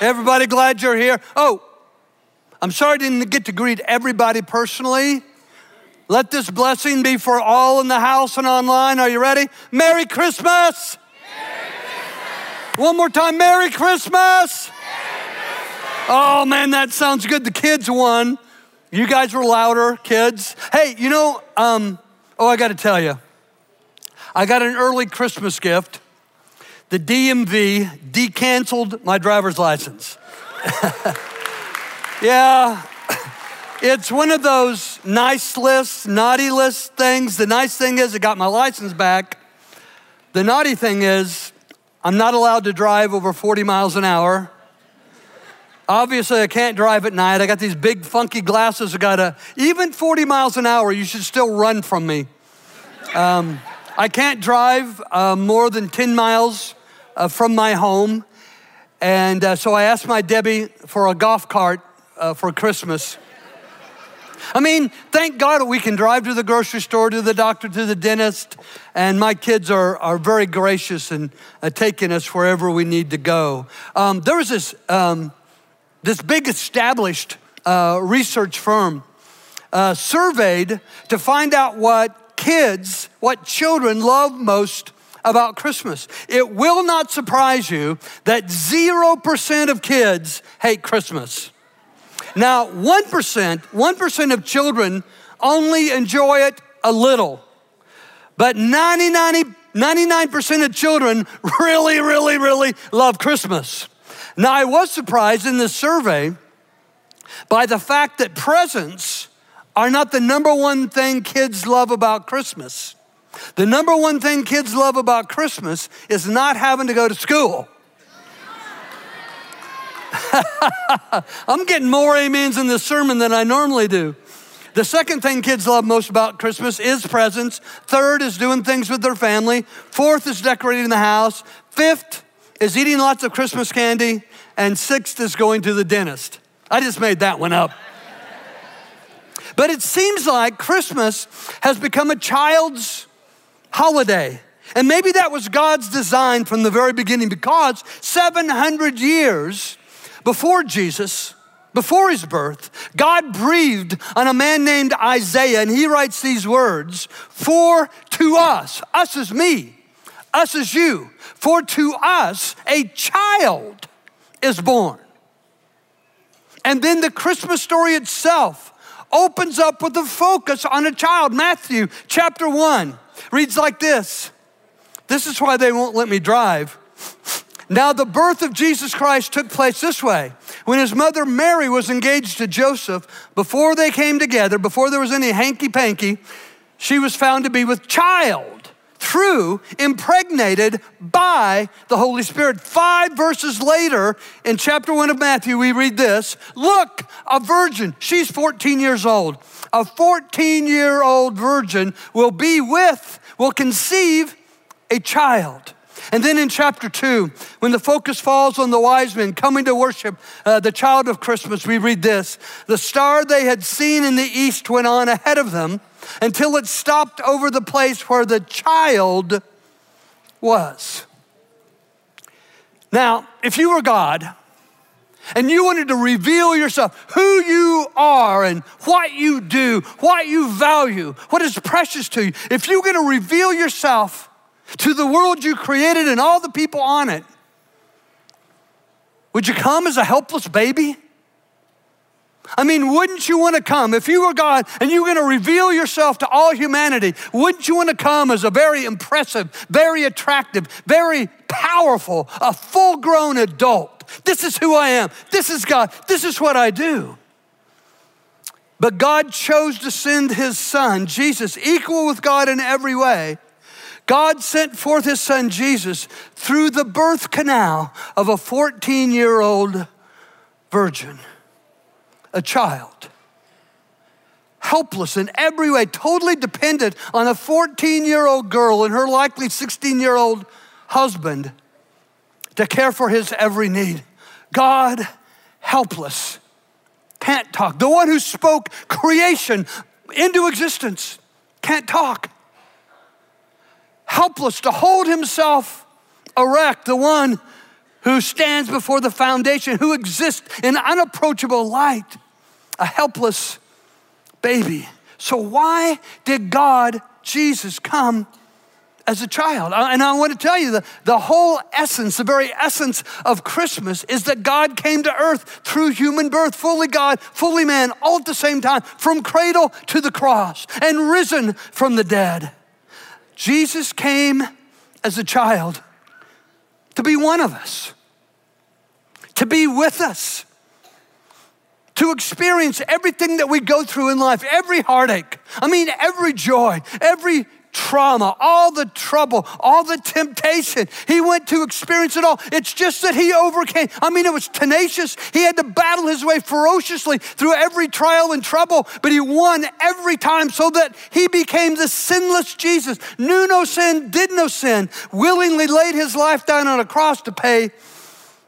Everybody glad you're here? Oh, I'm sorry I didn't get to greet everybody personally. Let this blessing be for all in the house and online. Are you ready? Merry Christmas! Merry Christmas. One more time, Merry Christmas. Merry Christmas! Oh man, that sounds good. The kids won. You guys were louder, kids. Hey, you know, um, oh, I got to tell you, I got an early Christmas gift the DMV decanceled my driver's license. yeah, it's one of those nice lists, naughty list things. The nice thing is, it got my license back. The naughty thing is, I'm not allowed to drive over 40 miles an hour. Obviously, I can't drive at night. I got these big funky glasses. I got to, even 40 miles an hour, you should still run from me. Um, I can't drive uh, more than 10 miles uh, from my home. And uh, so I asked my Debbie for a golf cart uh, for Christmas. I mean, thank God we can drive to the grocery store, to the doctor, to the dentist, and my kids are, are very gracious and uh, taking us wherever we need to go. Um, there was this, um, this big established uh, research firm uh, surveyed to find out what kids, what children love most about Christmas. It will not surprise you that 0% of kids hate Christmas. Now, 1%, 1% of children only enjoy it a little. But 99, 99% of children really, really, really love Christmas. Now, I was surprised in this survey by the fact that presents are not the number one thing kids love about Christmas. The number one thing kids love about Christmas is not having to go to school. I'm getting more amens in this sermon than I normally do. The second thing kids love most about Christmas is presents. Third is doing things with their family. Fourth is decorating the house. Fifth is eating lots of Christmas candy. And sixth is going to the dentist. I just made that one up. But it seems like Christmas has become a child's holiday. And maybe that was God's design from the very beginning because 700 years before Jesus, before his birth, God breathed on a man named Isaiah, and he writes these words For to us, us is me, us is you, for to us a child is born. And then the Christmas story itself opens up with a focus on a child. Matthew chapter 1 reads like this This is why they won't let me drive. Now, the birth of Jesus Christ took place this way. When his mother Mary was engaged to Joseph, before they came together, before there was any hanky panky, she was found to be with child through, impregnated by the Holy Spirit. Five verses later, in chapter one of Matthew, we read this Look, a virgin, she's 14 years old. A 14 year old virgin will be with, will conceive a child and then in chapter two, when the focus falls on the wise men coming to worship uh, the child of Christmas, we read this The star they had seen in the east went on ahead of them until it stopped over the place where the child was. Now, if you were God, and you wanted to reveal yourself, who you are and what you do, what you value, what is precious to you, if you're gonna reveal yourself to the world you created and all the people on it, would you come as a helpless baby? I mean, wouldn't you want to come if you were God and you were going to reveal yourself to all humanity? Wouldn't you want to come as a very impressive, very attractive, very powerful, a full grown adult? This is who I am. This is God. This is what I do. But God chose to send his son, Jesus, equal with God in every way, God sent forth his son Jesus through the birth canal of a 14 year old virgin, a child, helpless in every way, totally dependent on a 14 year old girl and her likely 16 year old husband to care for his every need. God, helpless, can't talk. The one who spoke creation into existence can't talk helpless to hold himself erect, the one who stands before the foundation, who exists in unapproachable light, a helpless baby. So, why did God, Jesus, come as a child? Uh, and I want to tell you the, the whole essence, the very essence of Christmas is that God came to earth through human birth, fully God, fully man, all at the same time, from cradle to the cross, and risen from the dead. Jesus came as a child to be one of us, to be with us, to experience everything that we go through in life, every heartache, I mean, every joy, every trauma, all the trouble, all the temptation. He went to experience it all. It's just that he overcame. I mean, it was tenacious. He had to battle his way ferociously through every trial and trouble, but he won every time so that he became the sinless Jesus, knew no sin, did no sin, willingly laid his life down on a cross to pay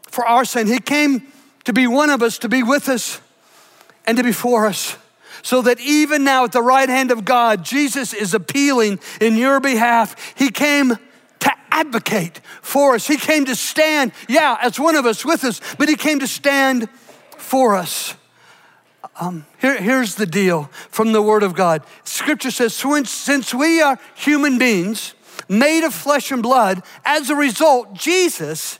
for our sin. He came to be one of us, to be with us, and to be for us so that even now at the right hand of God, Jesus is appealing in your behalf. He came to advocate for us. He came to stand, yeah, as one of us with us, but He came to stand for us. Um, here, here's the deal from the Word of God Scripture says, since we are human beings made of flesh and blood, as a result, Jesus,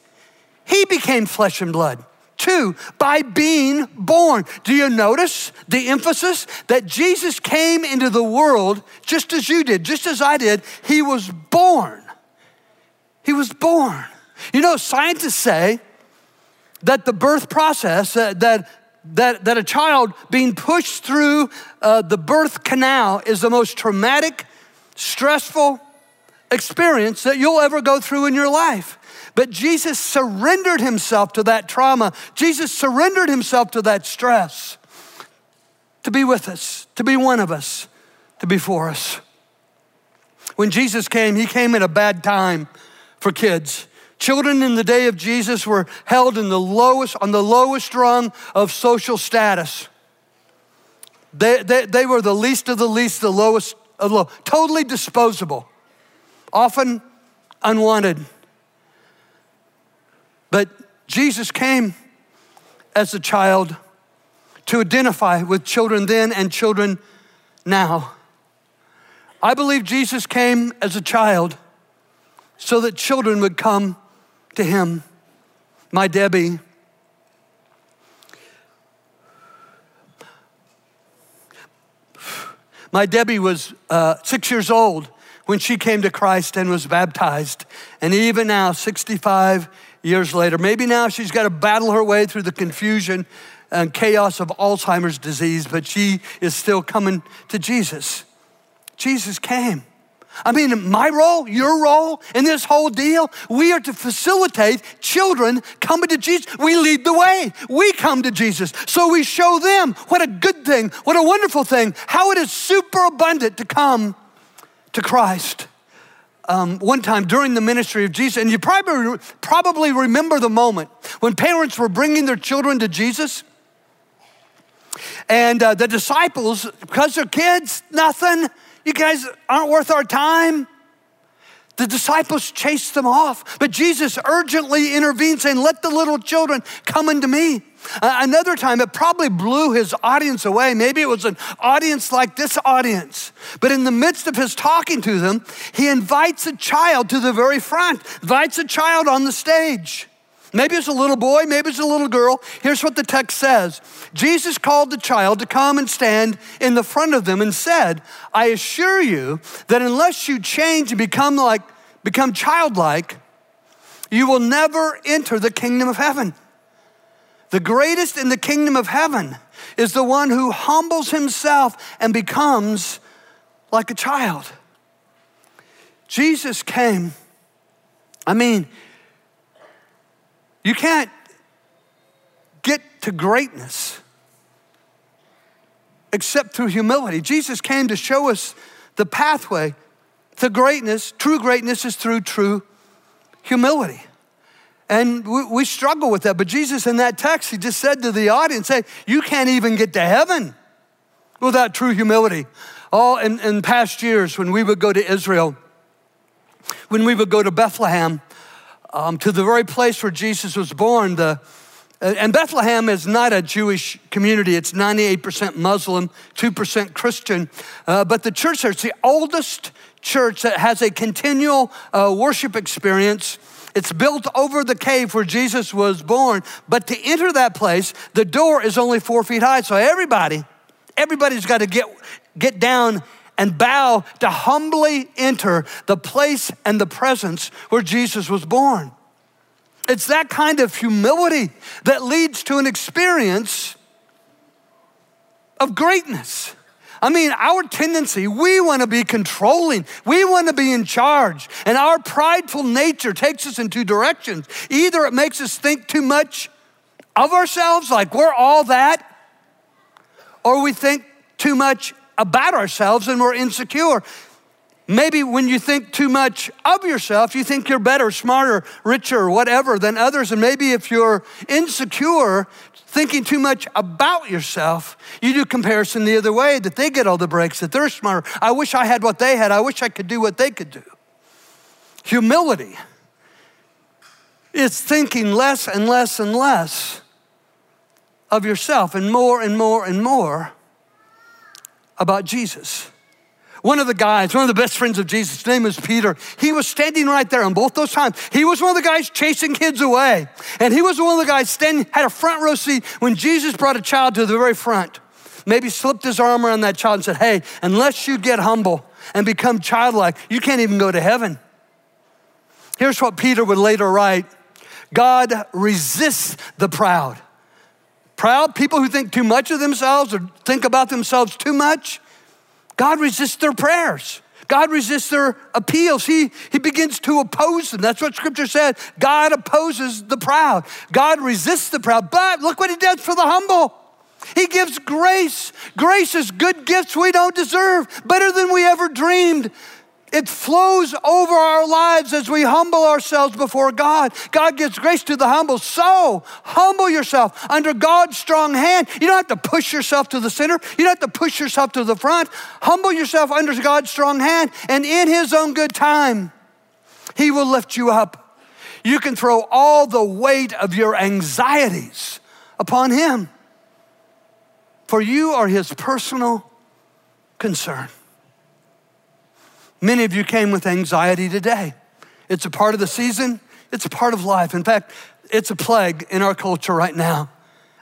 He became flesh and blood. Two, by being born. Do you notice the emphasis that Jesus came into the world just as you did, just as I did? He was born. He was born. You know, scientists say that the birth process, uh, that, that, that a child being pushed through uh, the birth canal is the most traumatic, stressful experience that you'll ever go through in your life. But Jesus surrendered himself to that trauma. Jesus surrendered himself to that stress to be with us, to be one of us, to be for us. When Jesus came, he came at a bad time for kids. Children in the day of Jesus were held in the lowest, on the lowest rung of social status. They, they, they were the least of the least, the lowest of low, totally disposable, often unwanted. But Jesus came as a child to identify with children then and children now. I believe Jesus came as a child so that children would come to him. My Debbie, my Debbie was uh, six years old when she came to Christ and was baptized. And even now, 65 years later. Maybe now she's got to battle her way through the confusion and chaos of Alzheimer's disease, but she is still coming to Jesus. Jesus came. I mean, my role, your role in this whole deal, we are to facilitate children coming to Jesus. We lead the way. We come to Jesus. So we show them what a good thing, what a wonderful thing, how it is super abundant to come to Christ um, one time during the ministry of Jesus, and you probably, probably remember the moment when parents were bringing their children to Jesus. And uh, the disciples, because they're kids, nothing, you guys aren't worth our time. The disciples chased them off, but Jesus urgently intervened, saying, Let the little children come unto me. Uh, another time, it probably blew his audience away. Maybe it was an audience like this audience. But in the midst of his talking to them, he invites a child to the very front, invites a child on the stage. Maybe it's a little boy, maybe it's a little girl. Here's what the text says Jesus called the child to come and stand in the front of them and said, I assure you that unless you change and become like, become childlike, you will never enter the kingdom of heaven. The greatest in the kingdom of heaven is the one who humbles himself and becomes like a child. Jesus came. I mean, you can't get to greatness except through humility. Jesus came to show us the pathway to greatness. True greatness is through true humility. And we, we, struggle with that. But Jesus, in that text, he just said to the audience, hey, you can't even get to heaven without true humility. All in, in past years, when we would go to Israel, when we would go to Bethlehem, um, to the very place where Jesus was born. The, and Bethlehem is not a Jewish community. It's 98% Muslim, 2% Christian. Uh, but the church there, it's the oldest church that has a continual uh, worship experience. It's built over the cave where Jesus was born. But to enter that place, the door is only four feet high. So everybody, everybody's got to get, get down and bow to humbly enter the place and the presence where Jesus was born. It's that kind of humility that leads to an experience of greatness. I mean, our tendency, we want to be controlling, we want to be in charge, and our prideful nature takes us in two directions. Either it makes us think too much of ourselves, like we're all that, or we think too much about ourselves and we're insecure. Maybe when you think too much of yourself, you think you're better, smarter, richer, whatever than others. And maybe if you're insecure, thinking too much about yourself, you do comparison the other way that they get all the breaks, that they're smarter. I wish I had what they had. I wish I could do what they could do. Humility is thinking less and less and less of yourself and more and more and more about Jesus. One of the guys, one of the best friends of Jesus, his name is Peter. He was standing right there on both those times. He was one of the guys chasing kids away. And he was one of the guys standing, had a front row seat when Jesus brought a child to the very front. Maybe slipped his arm around that child and said, Hey, unless you get humble and become childlike, you can't even go to heaven. Here's what Peter would later write God resists the proud proud, people who think too much of themselves or think about themselves too much, God resists their prayers. God resists their appeals. He, he begins to oppose them. That's what scripture said. God opposes the proud. God resists the proud. But look what he does for the humble. He gives grace. Grace is good gifts we don't deserve, better than we ever dreamed. It flows over our lives as we humble ourselves before God. God gives grace to the humble. So humble yourself under God's strong hand. You don't have to push yourself to the center, you don't have to push yourself to the front. Humble yourself under God's strong hand, and in His own good time, He will lift you up. You can throw all the weight of your anxieties upon Him, for you are His personal concern. Many of you came with anxiety today. It's a part of the season, it's a part of life. In fact, it's a plague in our culture right now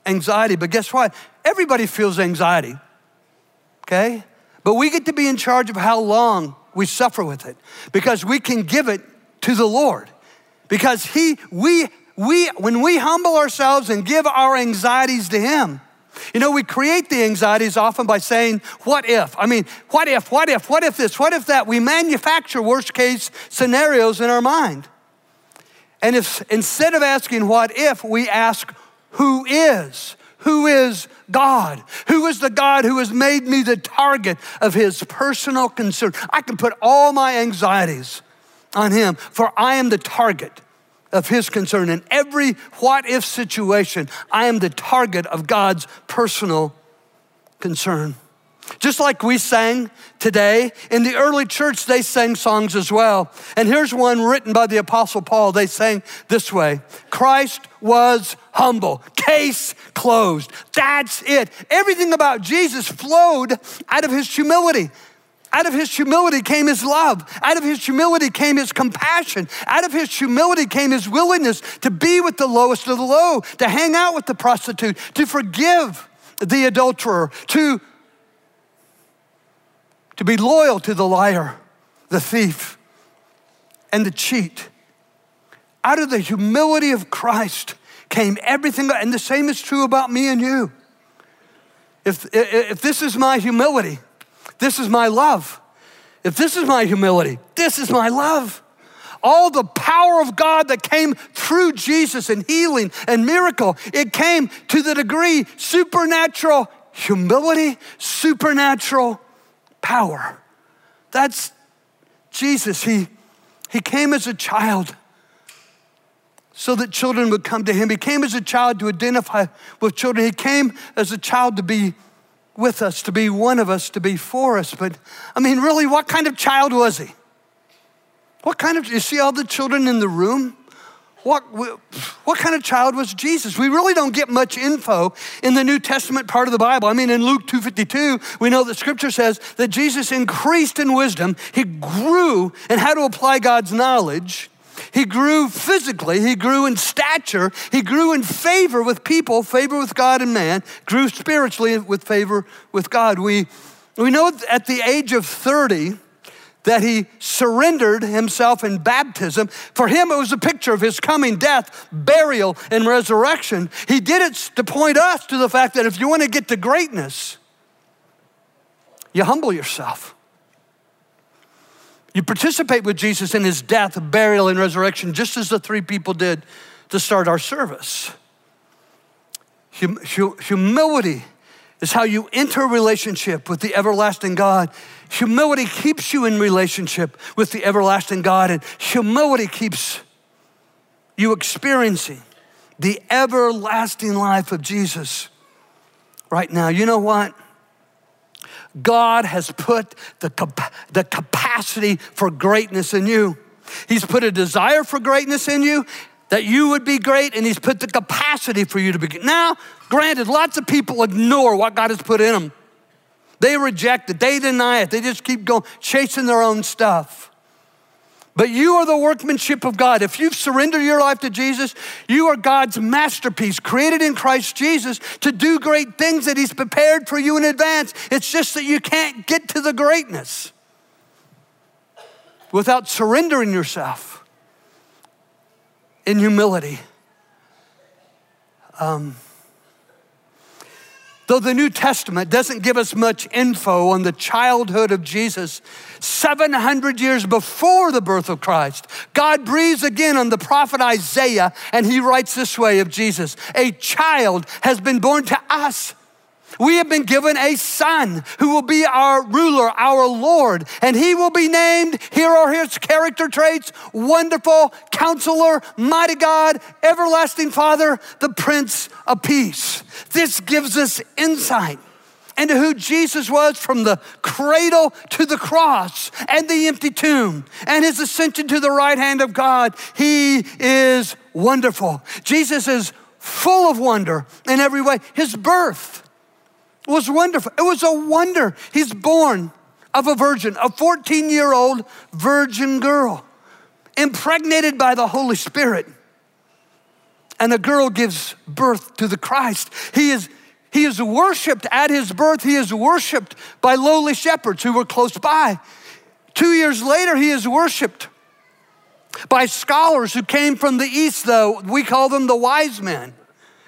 anxiety. But guess what? Everybody feels anxiety, okay? But we get to be in charge of how long we suffer with it because we can give it to the Lord. Because He, we, we, when we humble ourselves and give our anxieties to Him, you know, we create the anxieties often by saying, What if? I mean, what if, what if, what if this, what if that? We manufacture worst case scenarios in our mind. And if instead of asking, What if, we ask, Who is? Who is God? Who is the God who has made me the target of his personal concern? I can put all my anxieties on him, for I am the target of his concern. In every what if situation, I am the target of God's personal concern. Just like we sang today, in the early church, they sang songs as well. And here's one written by the Apostle Paul. They sang this way Christ was humble, case closed. That's it. Everything about Jesus flowed out of his humility. Out of his humility came his love. Out of his humility came his compassion. Out of his humility came his willingness to be with the lowest of the low, to hang out with the prostitute, to forgive the adulterer, to, to be loyal to the liar, the thief, and the cheat. Out of the humility of Christ came everything, and the same is true about me and you. If, if this is my humility, this is my love. If this is my humility, this is my love. All the power of God that came through Jesus and healing and miracle, it came to the degree supernatural humility, supernatural power. That's Jesus. He, he came as a child so that children would come to him. He came as a child to identify with children. He came as a child to be with us, to be one of us, to be for us. But I mean, really, what kind of child was he? What kind of, you see all the children in the room? what, what kind of child was Jesus? We really don't get much info in the New Testament part of the Bible. I mean, in Luke 2.52, we know that scripture says that Jesus increased in wisdom. He grew in how to apply God's knowledge. He grew physically, he grew in stature, he grew in favor with people, favor with God and man, grew spiritually with favor with God. We, we know at the age of 30, that he surrendered himself in baptism. For him, it was a picture of his coming death, burial, and resurrection. He did it to point us to the fact that if you want to get to greatness, you humble yourself. You participate with Jesus in his death, burial, and resurrection, just as the three people did to start our service. Hum- humility is how you enter relationship with the everlasting God. Humility keeps you in relationship with the everlasting God, and humility keeps you experiencing the everlasting life of Jesus right now. You know what? God has put the, cap- the capacity for greatness in you. He's put a desire for greatness in you, that you would be great, and He's put the capacity for you to be. Now, granted, lots of people ignore what God has put in them. They reject it, they deny it, they just keep going, chasing their own stuff. But you are the workmanship of God. If you've surrendered your life to Jesus, you are God's masterpiece, created in Christ Jesus to do great things that He's prepared for you in advance. It's just that you can't get to the greatness without surrendering yourself in humility. Um, Though the New Testament doesn't give us much info on the childhood of Jesus, 700 years before the birth of Christ, God breathes again on the prophet Isaiah, and he writes this way of Jesus A child has been born to us we have been given a son who will be our ruler, our Lord, and he will be named, here are his character traits wonderful, counselor, mighty God, everlasting Father, the Prince of Peace. This gives us insight into who Jesus was from the cradle to the cross and the empty tomb and his ascension to the right hand of God. He is wonderful. Jesus is full of wonder in every way. His birth, was wonderful. It was a wonder. He's born of a virgin, a 14 year old virgin girl, impregnated by the Holy Spirit. And the girl gives birth to the Christ. He is, he is worshiped at his birth. He is worshiped by lowly shepherds who were close by. Two years later, he is worshiped by scholars who came from the east, though. We call them the wise men.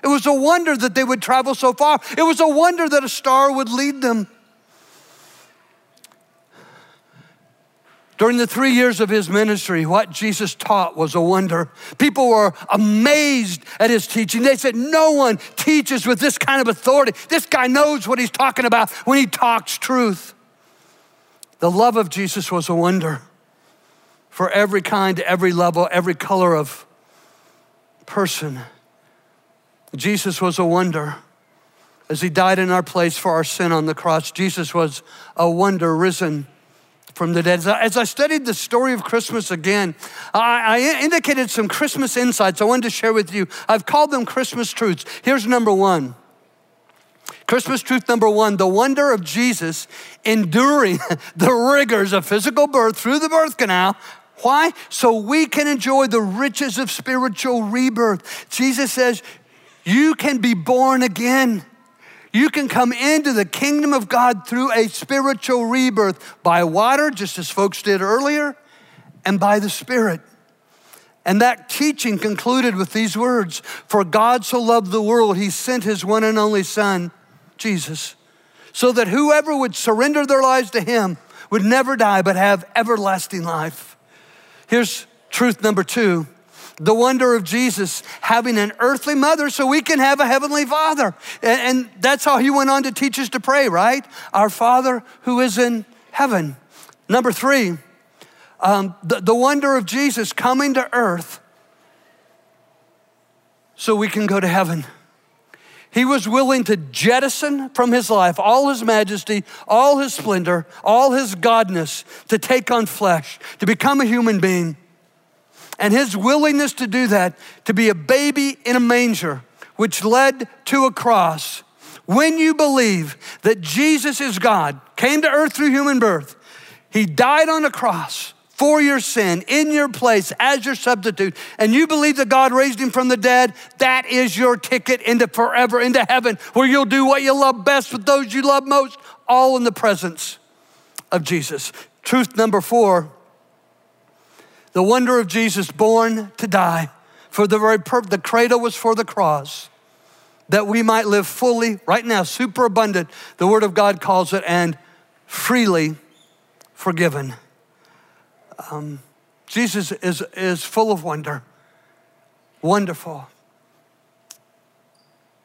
It was a wonder that they would travel so far. It was a wonder that a star would lead them. During the three years of his ministry, what Jesus taught was a wonder. People were amazed at his teaching. They said, No one teaches with this kind of authority. This guy knows what he's talking about when he talks truth. The love of Jesus was a wonder for every kind, every level, every color of person. Jesus was a wonder as he died in our place for our sin on the cross. Jesus was a wonder risen from the dead. As I studied the story of Christmas again, I, indicated some Christmas insights I wanted to share with you. I've called them Christmas truths. Here's number one. Christmas truth number one the wonder of Jesus enduring the rigors of physical birth through the birth canal. Why? So we can enjoy the riches of spiritual rebirth. Jesus says, you can be born again. You can come into the kingdom of God through a spiritual rebirth by water, just as folks did earlier, and by the Spirit. And that teaching concluded with these words For God so loved the world, he sent his one and only Son, Jesus, so that whoever would surrender their lives to him would never die but have everlasting life. Here's truth number two the wonder of Jesus having an earthly mother so we can have a heavenly father. And, that's how he went on to teach us to pray, right? Our Father who is in heaven. Number three, um, the, the wonder of Jesus coming to earth so we can go to heaven. He was willing to jettison from his life all his majesty, all his splendor, all his godness to take on flesh, to become a human being and his willingness to do that, to be a baby in a manger, which led to a cross. When you believe that Jesus is God, came to earth through human birth, he died on a cross for your sin in your place as your substitute, and you believe that God raised him from the dead, that is your ticket into forever, into heaven, where you'll do what you love best with those you love most, all in the presence of Jesus. Truth number four the wonder of Jesus born to die for the very purpose, the cradle was for the cross, that we might live fully, right now, super abundant, the Word of God calls it, and freely forgiven. Um, Jesus is, is full of wonder, wonderful.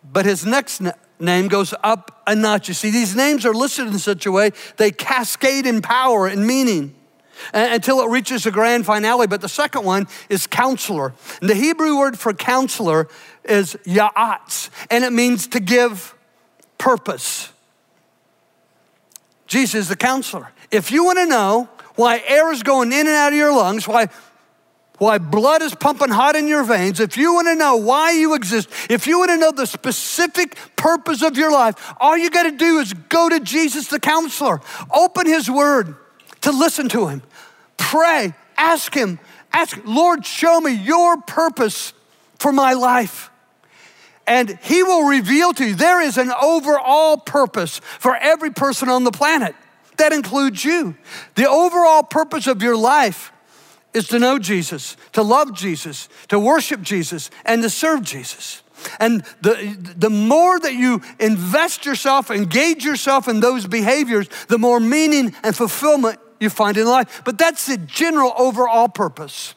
But his next name goes up a notch. You see, these names are listed in such a way they cascade in power and meaning Uh, until it reaches a grand finale. But the second one is counselor. And the Hebrew word for counselor is ya'atz, and it means to give purpose. Jesus is the counselor. If you want to know why air is going in and out of your lungs, why why blood is pumping hot in your veins, if you want to know why you exist, if you want to know the specific purpose of your life, all you got to do is go to Jesus the counselor. Open his word to listen to him. Pray, ask him, ask, Lord, show me your purpose for my life. And he will reveal to you there is an overall purpose for every person on the planet. That includes you. The overall purpose of your life is to know Jesus, to love Jesus, to worship Jesus, and to serve Jesus. And the, the more that you invest yourself, engage yourself in those behaviors, the more meaning and fulfillment you find in life. But that's the general overall purpose.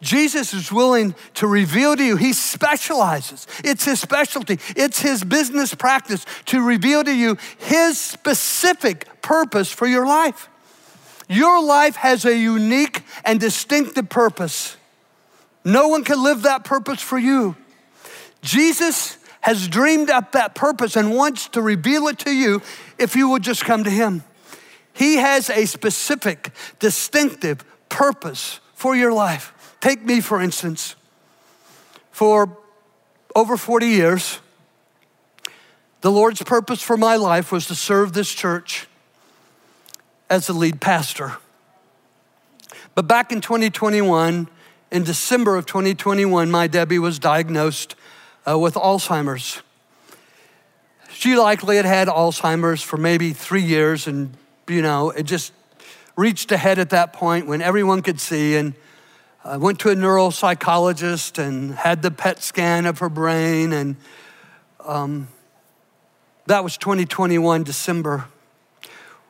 Jesus is willing to reveal to you, he specializes. It's his specialty, it's his business practice to reveal to you his specific purpose for your life. Your life has a unique and distinctive purpose. No one can live that purpose for you. Jesus has dreamed up that purpose and wants to reveal it to you if you will just come to him. He has a specific, distinctive purpose for your life. Take me, for instance. For over 40 years, the Lord's purpose for my life was to serve this church as the lead pastor. But back in 2021, in December of 2021, my Debbie was diagnosed uh, with Alzheimer's. She likely had had Alzheimer's for maybe three years, and you know, it just reached ahead at that point when everyone could see. And I went to a neuropsychologist and had the PET scan of her brain, and um, that was 2021, December.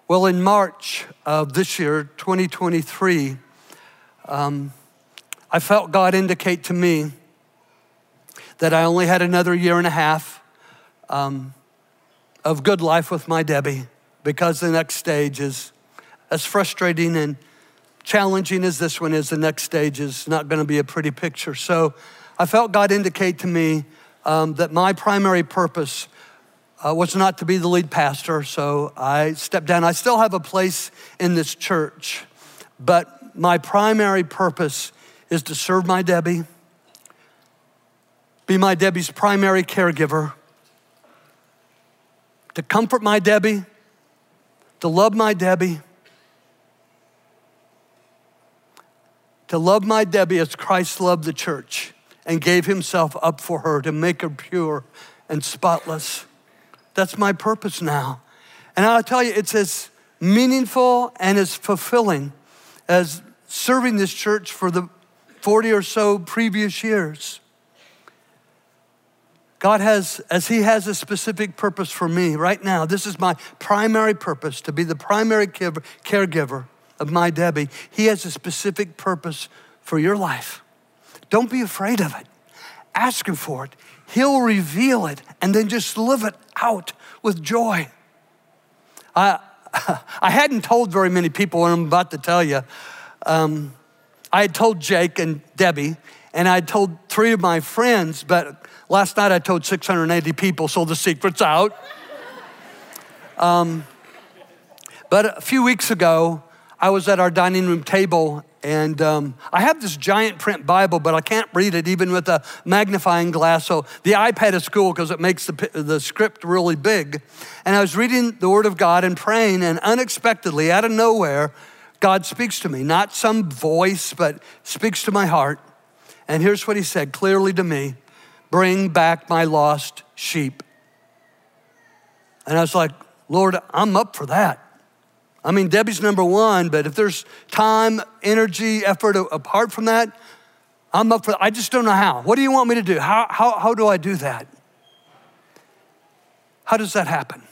Well, in March of this year, 2023, um, I felt God indicate to me that I only had another year and a half um, of good life with my Debbie because the next stage is as frustrating and challenging as this one is. The next stage is not going to be a pretty picture. So I felt God indicate to me um, that my primary purpose uh, was not to be the lead pastor, so I stepped down. I still have a place in this church, but my primary purpose is to serve my Debbie, be my Debbie's primary caregiver, to comfort my Debbie, to love my Debbie, to love my Debbie as Christ loved the church and gave himself up for her to make her pure and spotless. That's my purpose now. And I'll tell you, it's as meaningful and as fulfilling as serving this church for the 40 or so previous years. God has, as He has a specific purpose for me right now, this is my primary purpose to be the primary caregiver of my Debbie. He has a specific purpose for your life. Don't be afraid of it. Ask Him for it. He'll reveal it and then just live it out with joy. I, I hadn't told very many people what I'm about to tell you. Um, I had told Jake and Debbie, and I told three of my friends, but last night I told 680 people, so the secret's out. Um, but a few weeks ago, I was at our dining room table and um, I have this giant print Bible, but I can't read it even with a magnifying glass. So the iPad is cool because it makes the, the script really big. And I was reading the Word of God and praying, and unexpectedly, out of nowhere, God speaks to me. Not some voice, but speaks to my heart. And here's what He said clearly to me Bring back my lost sheep. And I was like, Lord, I'm up for that. I mean, Debbie's number one, but if there's time, energy, effort apart from that, I'm up for that. I just don't know how. What do you want me to do? How, how, how do I do that? How does that happen?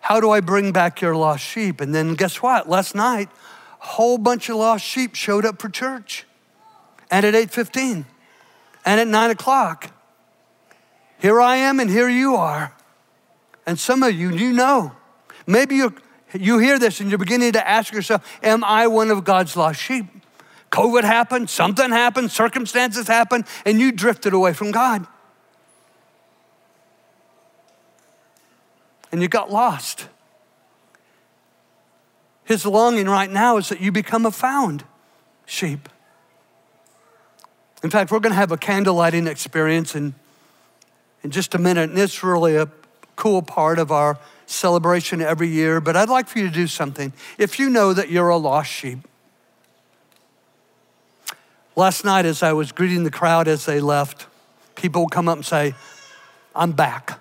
How do I bring back your lost sheep? And then guess what? Last night, a whole bunch of lost sheep showed up for church. And at 8:15 and at 9 o'clock. Here I am and here you are. And some of you, you know. Maybe you're you hear this and you're beginning to ask yourself, Am I one of God's lost sheep? COVID happened, something happened, circumstances happened, and you drifted away from God. And you got lost. His longing right now is that you become a found sheep. In fact, we're going to have a candlelighting experience in, in just a minute, and it's really a cool part of our celebration every year, but I'd like for you to do something. If you know that you're a lost sheep, last night as I was greeting the crowd as they left, people would come up and say, I'm back.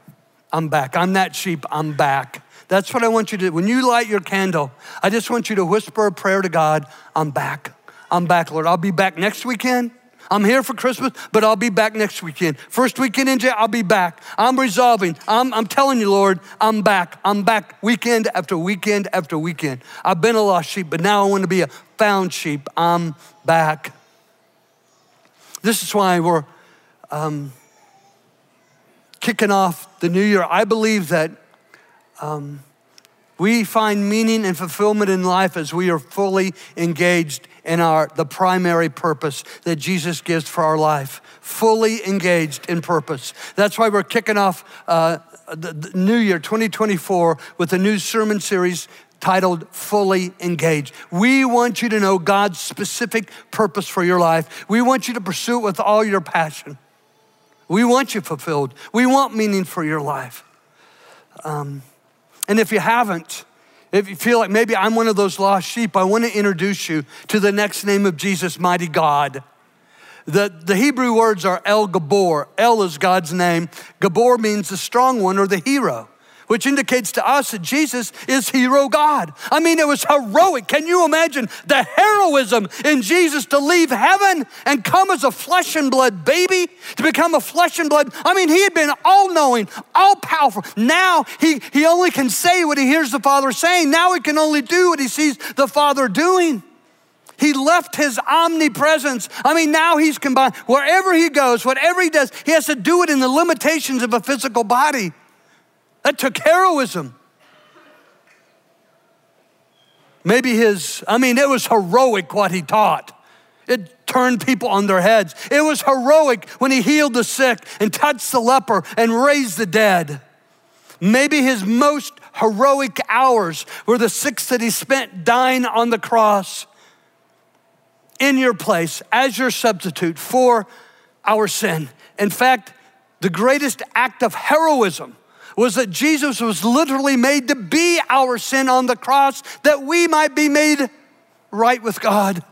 I'm back. I'm that sheep. I'm back. That's what I want you to do. When you light your candle, I just want you to whisper a prayer to God I'm back. I'm back, Lord. I'll be back next weekend. I'm here for Christmas, but I'll be back next weekend. First weekend in jail, I'll be back. I'm resolving. I'm, I'm telling you, Lord, I'm back. I'm back weekend after weekend after weekend. I've been a lost sheep, but now I want to be a found sheep. I'm back. This is why we're um, kicking off the new year. I believe that um, we find meaning and fulfillment in life as we are fully engaged in our the primary purpose that Jesus gives for our life. Fully engaged in purpose. That's why we're kicking off uh, the, the new year 2024 with a new sermon series titled Fully Engaged. We want you to know God's specific purpose for your life. We want you to pursue it with all your passion. We want you fulfilled. We want meaning for your life. Um, and if you haven't, if you feel like maybe I'm one of those lost sheep, I want to introduce you to the next name of Jesus, mighty God. The, the Hebrew words are El Gabor. El is God's name. Gabor means the strong one or the hero which indicates to us that Jesus is hero God. I mean, it was heroic. Can you imagine the heroism in Jesus to leave heaven and come as a flesh and blood baby, to become a flesh and blood? I mean, he had been all knowing, all powerful. Now he, he only can say what he hears the Father saying. Now he can only do what he sees the Father doing. He left his omnipresence. I mean, now he's combined. Wherever he goes, whatever he does, he has to do it in the limitations of a physical body. That took heroism. Maybe his, I mean, it was heroic what he taught. It turned people on their heads. It was heroic when he healed the sick and touched the leper and raised the dead. Maybe his most heroic hours were the six that he spent dying on the cross in your place as your substitute for our sin. In fact, the greatest act of heroism was that Jesus was literally made to be our sin on the cross that we might be made right with God.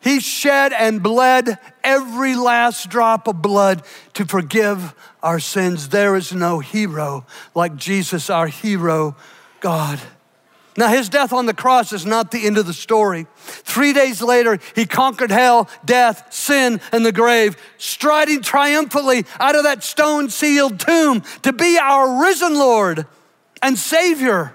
He shed and bled every last drop of blood to forgive our sins. There is no hero like Jesus, our hero, God. Now, his death on the cross is not the end of the story. Three days later, he conquered hell, death, sin, and the grave, striding triumphantly out of that stone sealed tomb to be our risen Lord and Savior.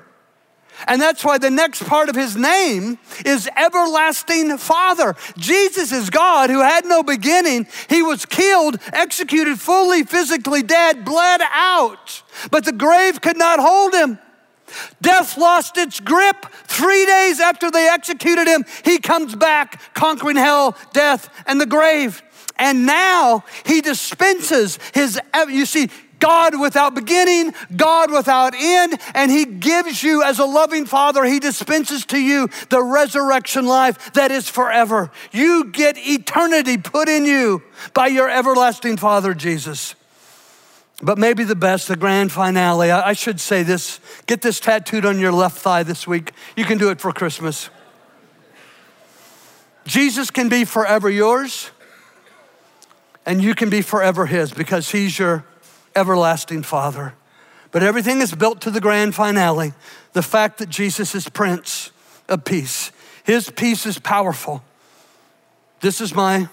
And that's why the next part of his name is Everlasting Father. Jesus is God who had no beginning. He was killed, executed fully, physically dead, bled out, but the grave could not hold him. Death lost its grip. Three days after they executed him, he comes back, conquering hell, death, and the grave. And now he dispenses his, you see, God without beginning, God without end, and He gives you, as a loving Father, He dispenses to you the resurrection life that is forever. You get eternity put in you by your everlasting Father, Jesus. But maybe the best, the grand finale, I should say this get this tattooed on your left thigh this week. You can do it for Christmas. Jesus can be forever yours, and you can be forever His because He's your everlasting Father. But everything is built to the grand finale the fact that Jesus is Prince of Peace. His peace is powerful. This is my,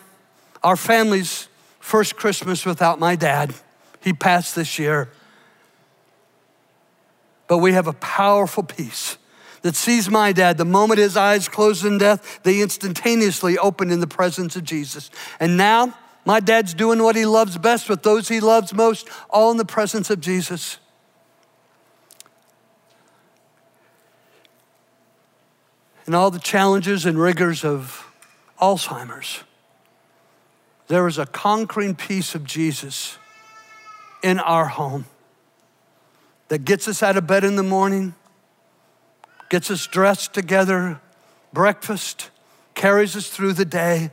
our family's first Christmas without my dad. He passed this year. But we have a powerful peace that sees my dad. The moment his eyes closed in death, they instantaneously opened in the presence of Jesus. And now, my dad's doing what he loves best with those he loves most, all in the presence of Jesus. And all the challenges and rigors of Alzheimer's, there is a conquering peace of Jesus in our home that gets us out of bed in the morning, gets us dressed together, breakfast, carries us through the day,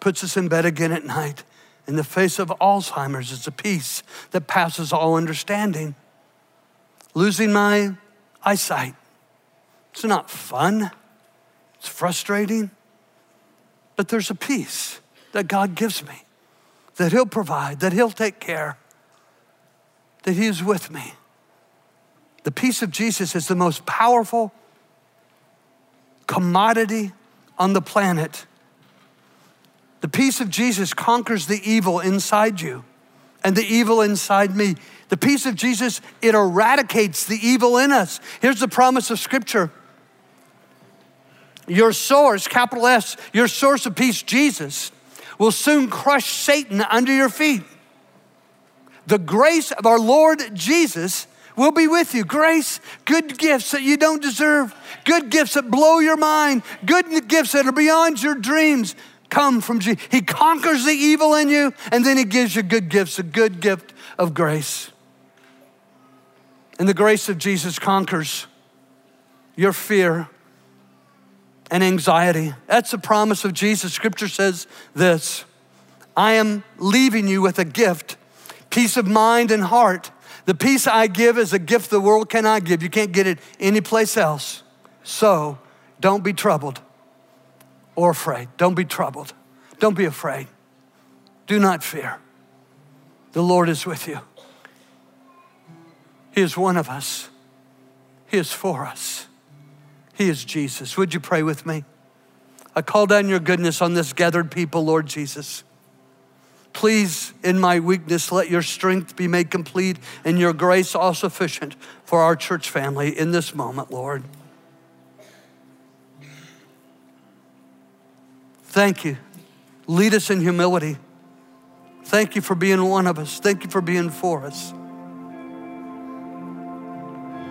puts us in bed again at night in the face of Alzheimer's. It's a peace that passes all understanding. Losing my eyesight, it's not fun, it's frustrating, but there's a peace that God gives me, that He'll provide, that He'll take care, that He is with me. The peace of Jesus is the most powerful commodity on the planet the peace of Jesus conquers the evil inside you and the evil inside me. The peace of Jesus, it eradicates the evil in us. Here's the promise of Scripture your source, capital S, your source of peace, Jesus, will soon crush Satan under your feet. The grace of our Lord Jesus will be with you. Grace, good gifts that you don't deserve, good gifts that blow your mind, good gifts that are beyond your dreams come from Jesus. He conquers the evil in you, and then He gives you good gifts, a good gift of grace. And the grace of Jesus conquers your fear and anxiety. That's the promise of Jesus. Scripture says this I am leaving you with a gift, peace of mind and heart. The peace I give is a gift the world cannot give. You can't get it anyplace else. So don't be troubled or afraid. Don't be troubled. Don't be afraid. Do not fear. The Lord is with you. He is one of us, He is for us. He is Jesus. Would you pray with me? I call down your goodness on this gathered people, Lord Jesus. Please, in my weakness, let your strength be made complete and your grace all sufficient for our church family in this moment, Lord. Thank you. Lead us in humility. Thank you for being one of us. Thank you for being for us.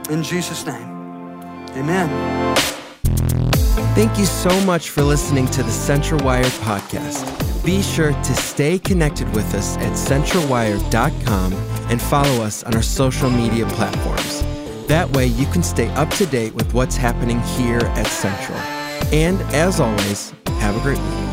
In Jesus' name, amen. Thank you so much for listening to the Central Wired podcast. Be sure to stay connected with us at CentralWire.com and follow us on our social media platforms. That way, you can stay up to date with what's happening here at Central. And as always, have a great week.